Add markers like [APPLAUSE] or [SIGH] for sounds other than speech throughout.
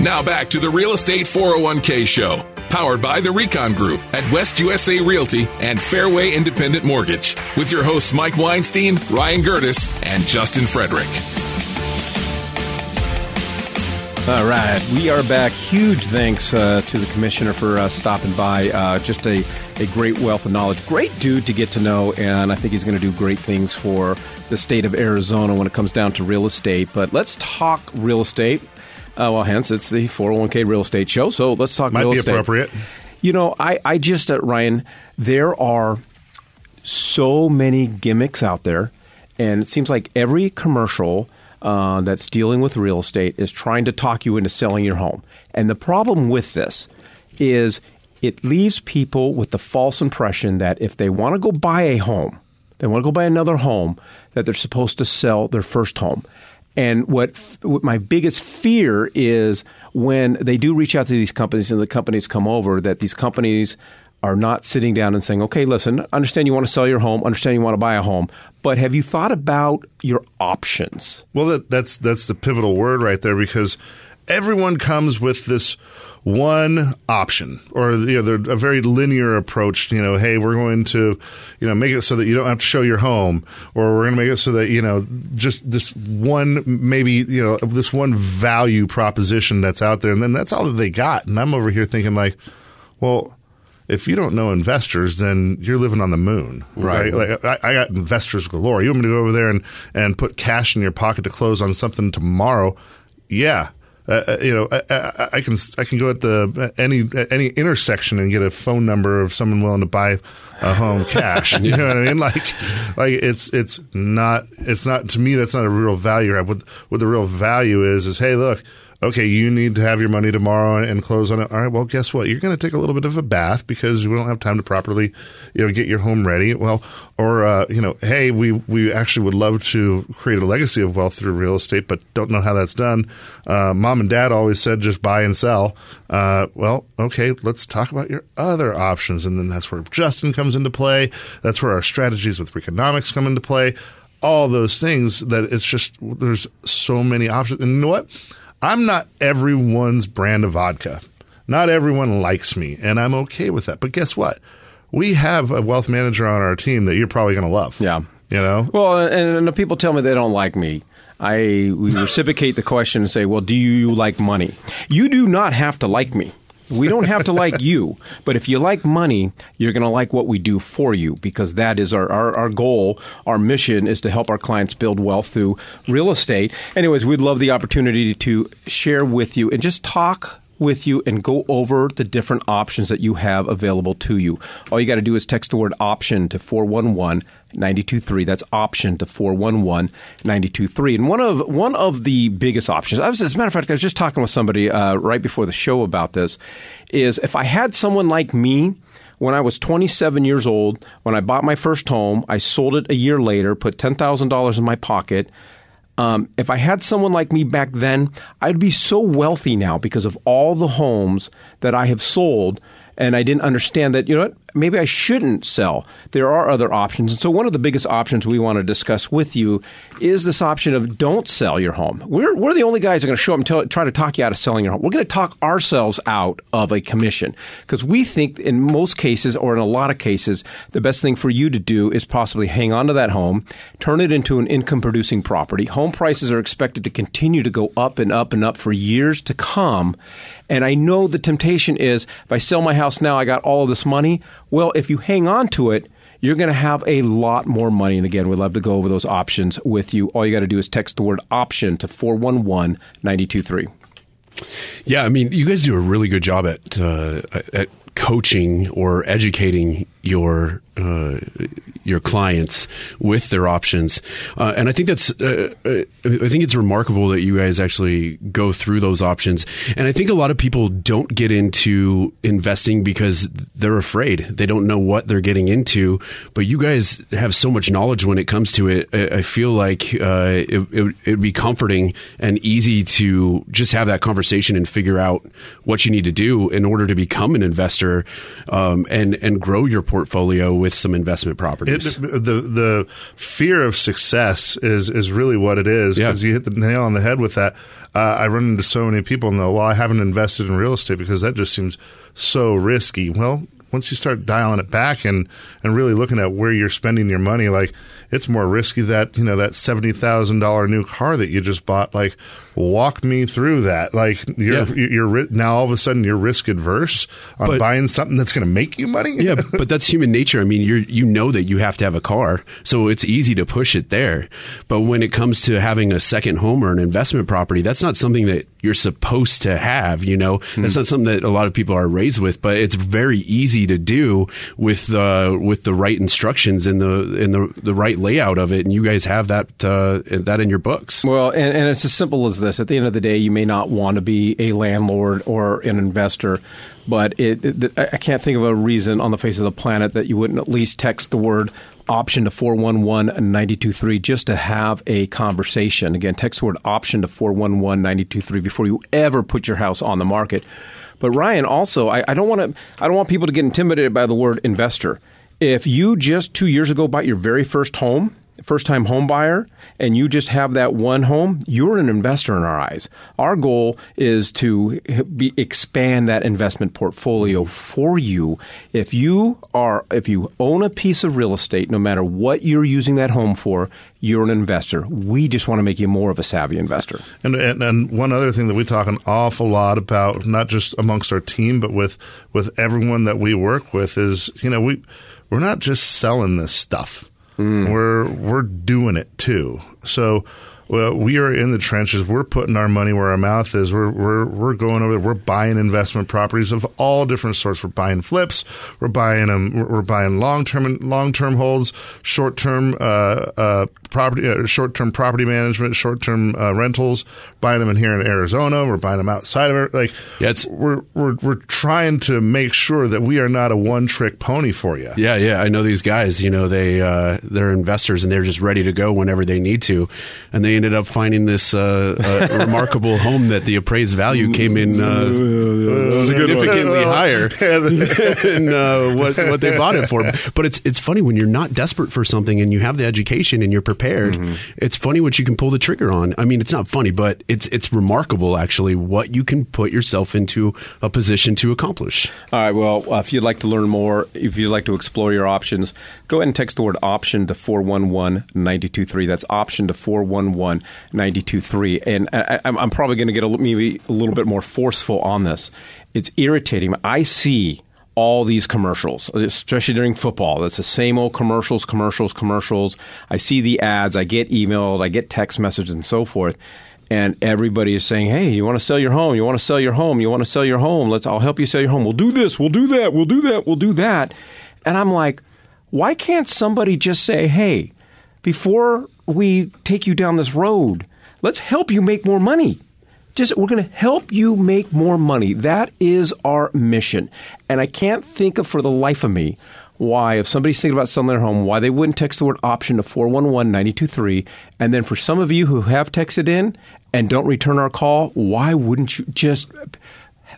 Now back to the Real Estate 401k Show, powered by the Recon Group at West USA Realty and Fairway Independent Mortgage, with your hosts Mike Weinstein, Ryan Gertis, and Justin Frederick. All right, we are back. Huge thanks uh, to the commissioner for uh, stopping by. Uh, just a, a great wealth of knowledge. Great dude to get to know, and I think he's going to do great things for the state of Arizona when it comes down to real estate. But let's talk real estate. Uh, well, hence it's the 401k real estate show. So let's talk Might real be estate. appropriate. You know, I, I just, uh, Ryan, there are so many gimmicks out there, and it seems like every commercial uh, that's dealing with real estate is trying to talk you into selling your home. And the problem with this is it leaves people with the false impression that if they want to go buy a home, they want to go buy another home, that they're supposed to sell their first home. And what, what my biggest fear is when they do reach out to these companies and the companies come over, that these companies are not sitting down and saying, okay, listen, understand you want to sell your home, understand you want to buy a home, but have you thought about your options? Well, that, that's that's the pivotal word right there because everyone comes with this one option or you know a very linear approach you know hey we're going to you know make it so that you don't have to show your home or we're going to make it so that you know just this one maybe you know this one value proposition that's out there and then that's all that they got and i'm over here thinking like well if you don't know investors, then you're living on the moon, right? Right. Like I, I got investors galore. You want me to go over there and, and put cash in your pocket to close on something tomorrow? Yeah, uh, uh, you know, I, I, I can I can go at the any any intersection and get a phone number of someone willing to buy a home cash. [LAUGHS] You know what I mean? Like, like it's it's not it's not to me that's not a real value. What what the real value is is hey, look. Okay, you need to have your money tomorrow and close on it. All right, well, guess what? You're going to take a little bit of a bath because we don't have time to properly, you know, get your home ready. Well, or uh, you know, hey, we we actually would love to create a legacy of wealth through real estate, but don't know how that's done. Uh, Mom and Dad always said just buy and sell. Uh, well, okay, let's talk about your other options, and then that's where Justin comes into play. That's where our strategies with Reconomics come into play. All those things that it's just there's so many options, and you know what? I'm not everyone's brand of vodka. Not everyone likes me, and I'm okay with that. But guess what? We have a wealth manager on our team that you're probably going to love. Yeah. You know? Well, and, and the people tell me they don't like me. I we reciprocate the question and say, "Well, do you like money?" You do not have to like me. We don't have to like you, but if you like money, you're going to like what we do for you because that is our, our, our goal. Our mission is to help our clients build wealth through real estate. Anyways, we'd love the opportunity to share with you and just talk with you and go over the different options that you have available to you. All you got to do is text the word option to 411 923. That's option to 411 923. And one of one of the biggest options, I was, as a matter of fact, I was just talking with somebody uh, right before the show about this, is if I had someone like me when I was 27 years old, when I bought my first home, I sold it a year later, put $10,000 in my pocket. Um, if I had someone like me back then, I'd be so wealthy now because of all the homes that I have sold. And I didn't understand that, you know what, maybe I shouldn't sell. There are other options. And so, one of the biggest options we want to discuss with you is this option of don't sell your home. We're, we're the only guys that are going to show up and tell, try to talk you out of selling your home. We're going to talk ourselves out of a commission because we think, in most cases or in a lot of cases, the best thing for you to do is possibly hang on to that home, turn it into an income producing property. Home prices are expected to continue to go up and up and up for years to come. And I know the temptation is if I sell my house now, I got all of this money. Well, if you hang on to it, you're going to have a lot more money. And again, we'd love to go over those options with you. All you got to do is text the word option to 411 923. Yeah, I mean, you guys do a really good job at uh, at coaching or educating your uh, your clients with their options, uh, and I think that's uh, uh, I think it's remarkable that you guys actually go through those options. And I think a lot of people don't get into investing because they're afraid they don't know what they're getting into. But you guys have so much knowledge when it comes to it. I, I feel like uh, it, would be comforting and easy to just have that conversation and figure out what you need to do in order to become an investor um, and and grow your portfolio with some investment properties. It, the the fear of success is is really what it is Yeah. because you hit the nail on the head with that. Uh, I run into so many people and they'll, well, I haven't invested in real estate because that just seems so risky. Well, once you start dialing it back and and really looking at where you're spending your money, like it's more risky that you know that seventy thousand dollar new car that you just bought. Like, walk me through that. Like, you're Yeah. you're now all of a sudden you're risk adverse on But- buying something that's going to make you money. yeah, but that's human nature. I mean, you you know that you have to have a car, so it's easy to push it there. But when it comes to having a second home or an investment property, that's not something that you're supposed to have. You know, that's not something that a lot of people are raised with. But it's very easy to do with uh, with the right instructions and the and the the right layout of it. And you guys have that uh, that in your books. Well, and, and it's as simple as this. At the end of the day, you may not want to be a landlord or an investor, but it, it, I can't think of a reason on the face of the planet that you wouldn't at least text the word option to 411-923 just to have a conversation. Again, text the word option to 411-923 before you ever put your house on the market. But Ryan, also, I, I don't want to. I don't want people to get intimidated by the word investor. If you just two years ago bought your very first home, first time home buyer, and you just have that one home, you're an investor in our eyes. Our goal is to be, expand that investment portfolio for you. If you are, if you own a piece of real estate, no matter what you're using that home for, you're an investor. We just want to make you more of a savvy investor. And, and and one other thing that we talk an awful lot about, not just amongst our team, but with with everyone that we work with, is you know we we're not just selling this stuff. Mm. We're we're doing it too. So. Well, we are in the trenches. We're putting our money where our mouth is. We're we're we're going over there. We're buying investment properties of all different sorts. We're buying flips. We're buying them. We're, buying long term long term holds, short term uh, uh, property, uh, short term property management, short term uh, rentals. Buying them in here in Arizona. We're buying them outside of it. Like Yeah, it's- we're we're we're trying to make sure that we are not a one trick pony for you. Yeah, yeah, I know these guys. You know, they uh, they're investors and they're just ready to go whenever they need to, and they ended up finding this uh, [LAUGHS] remarkable home that the appraised value came in uh, significantly higher [LAUGHS] than uh, what what they bought it for. But it's it's funny when you're not desperate for something and you have the education and you're prepared. It's funny what you can pull the trigger on. I mean, it's not funny, but it's it's remarkable actually what you can put yourself into a position to accomplish. All right. Well, uh, if you'd like to learn more, if you'd like to explore your options, go ahead and text the word option to 411 923. That's option to 411 923. And I, I'm probably going to get a, maybe a little bit more forceful on this. It's irritating. I see all these commercials, especially during football. It's the same old commercials, commercials, commercials. I see the ads, I get emailed, I get text messages, and so forth. And everybody is saying, "Hey, you want to sell your home? You want to sell your home? You want to sell your home? Let's. I'll help you sell your home. We'll do this. We'll do that. We'll do that. We'll do that." And I'm like, why can't somebody just say, "Hey, before we take you down this road, let's help you make more money." just we're going to help you make more money. That is our mission. And I can't think of for the life of me why, if somebody's thinking about selling their home, why they wouldn't text the word option to 411 923. And then for some of you who have texted in and don't return our call, why wouldn't you just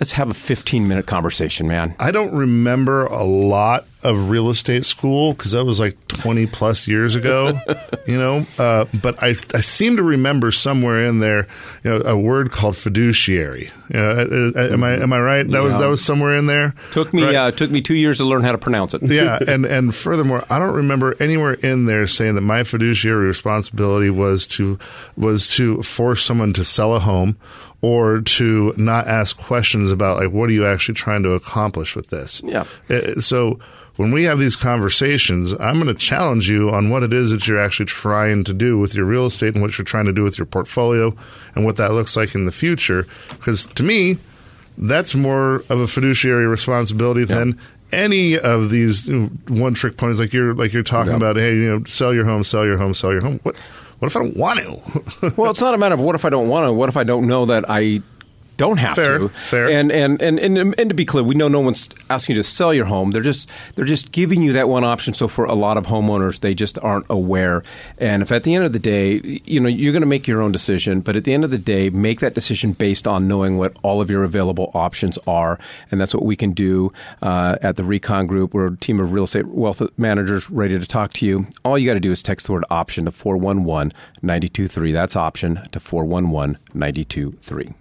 let's have a 15 minute conversation, man? I don't remember a lot of real estate school because that was like 20 plus years ago, [LAUGHS] you know. Uh, but I, I seem to remember somewhere in there, you know, a word called fiduciary. You know, uh, uh, am I am I right? That was that was somewhere in there. Took me Right? uh, took me two years to learn how to pronounce it. yeah, [LAUGHS] and and furthermore, I don't remember anywhere in there saying that my fiduciary responsibility was to was to force someone to sell a home or to not ask questions about like what are you actually trying to accomplish with this. Yeah. Uh, So when we have these conversations, I'm going to challenge you on what it is that you're actually trying to do with your real estate and what you're trying to do with your portfolio and what that looks like in the future. Because to me, that's more of a fiduciary responsibility than any of these one-trick ponies like you're like you're talking Yeah. about. Hey, you know, sell your home, sell your home, sell your home. What what if I don't want to? well, it's not a matter of what if I don't want to. What if I don't know that I don't have Fair, to. fair. And, and and and and to be clear, we know no one's asking you to sell your home. They're just they're just giving you that one option. So for a lot of homeowners, they just aren't aware. And if at the end of the day, you know, you're going to make your own decision, but at the end of the day, make that decision based on knowing what all of your available options are, and that's what we can do uh, at the Recon Group. We're a team of real estate wealth managers ready to talk to you. All you got to do is text the word option to 411 923. That's option to 411 923.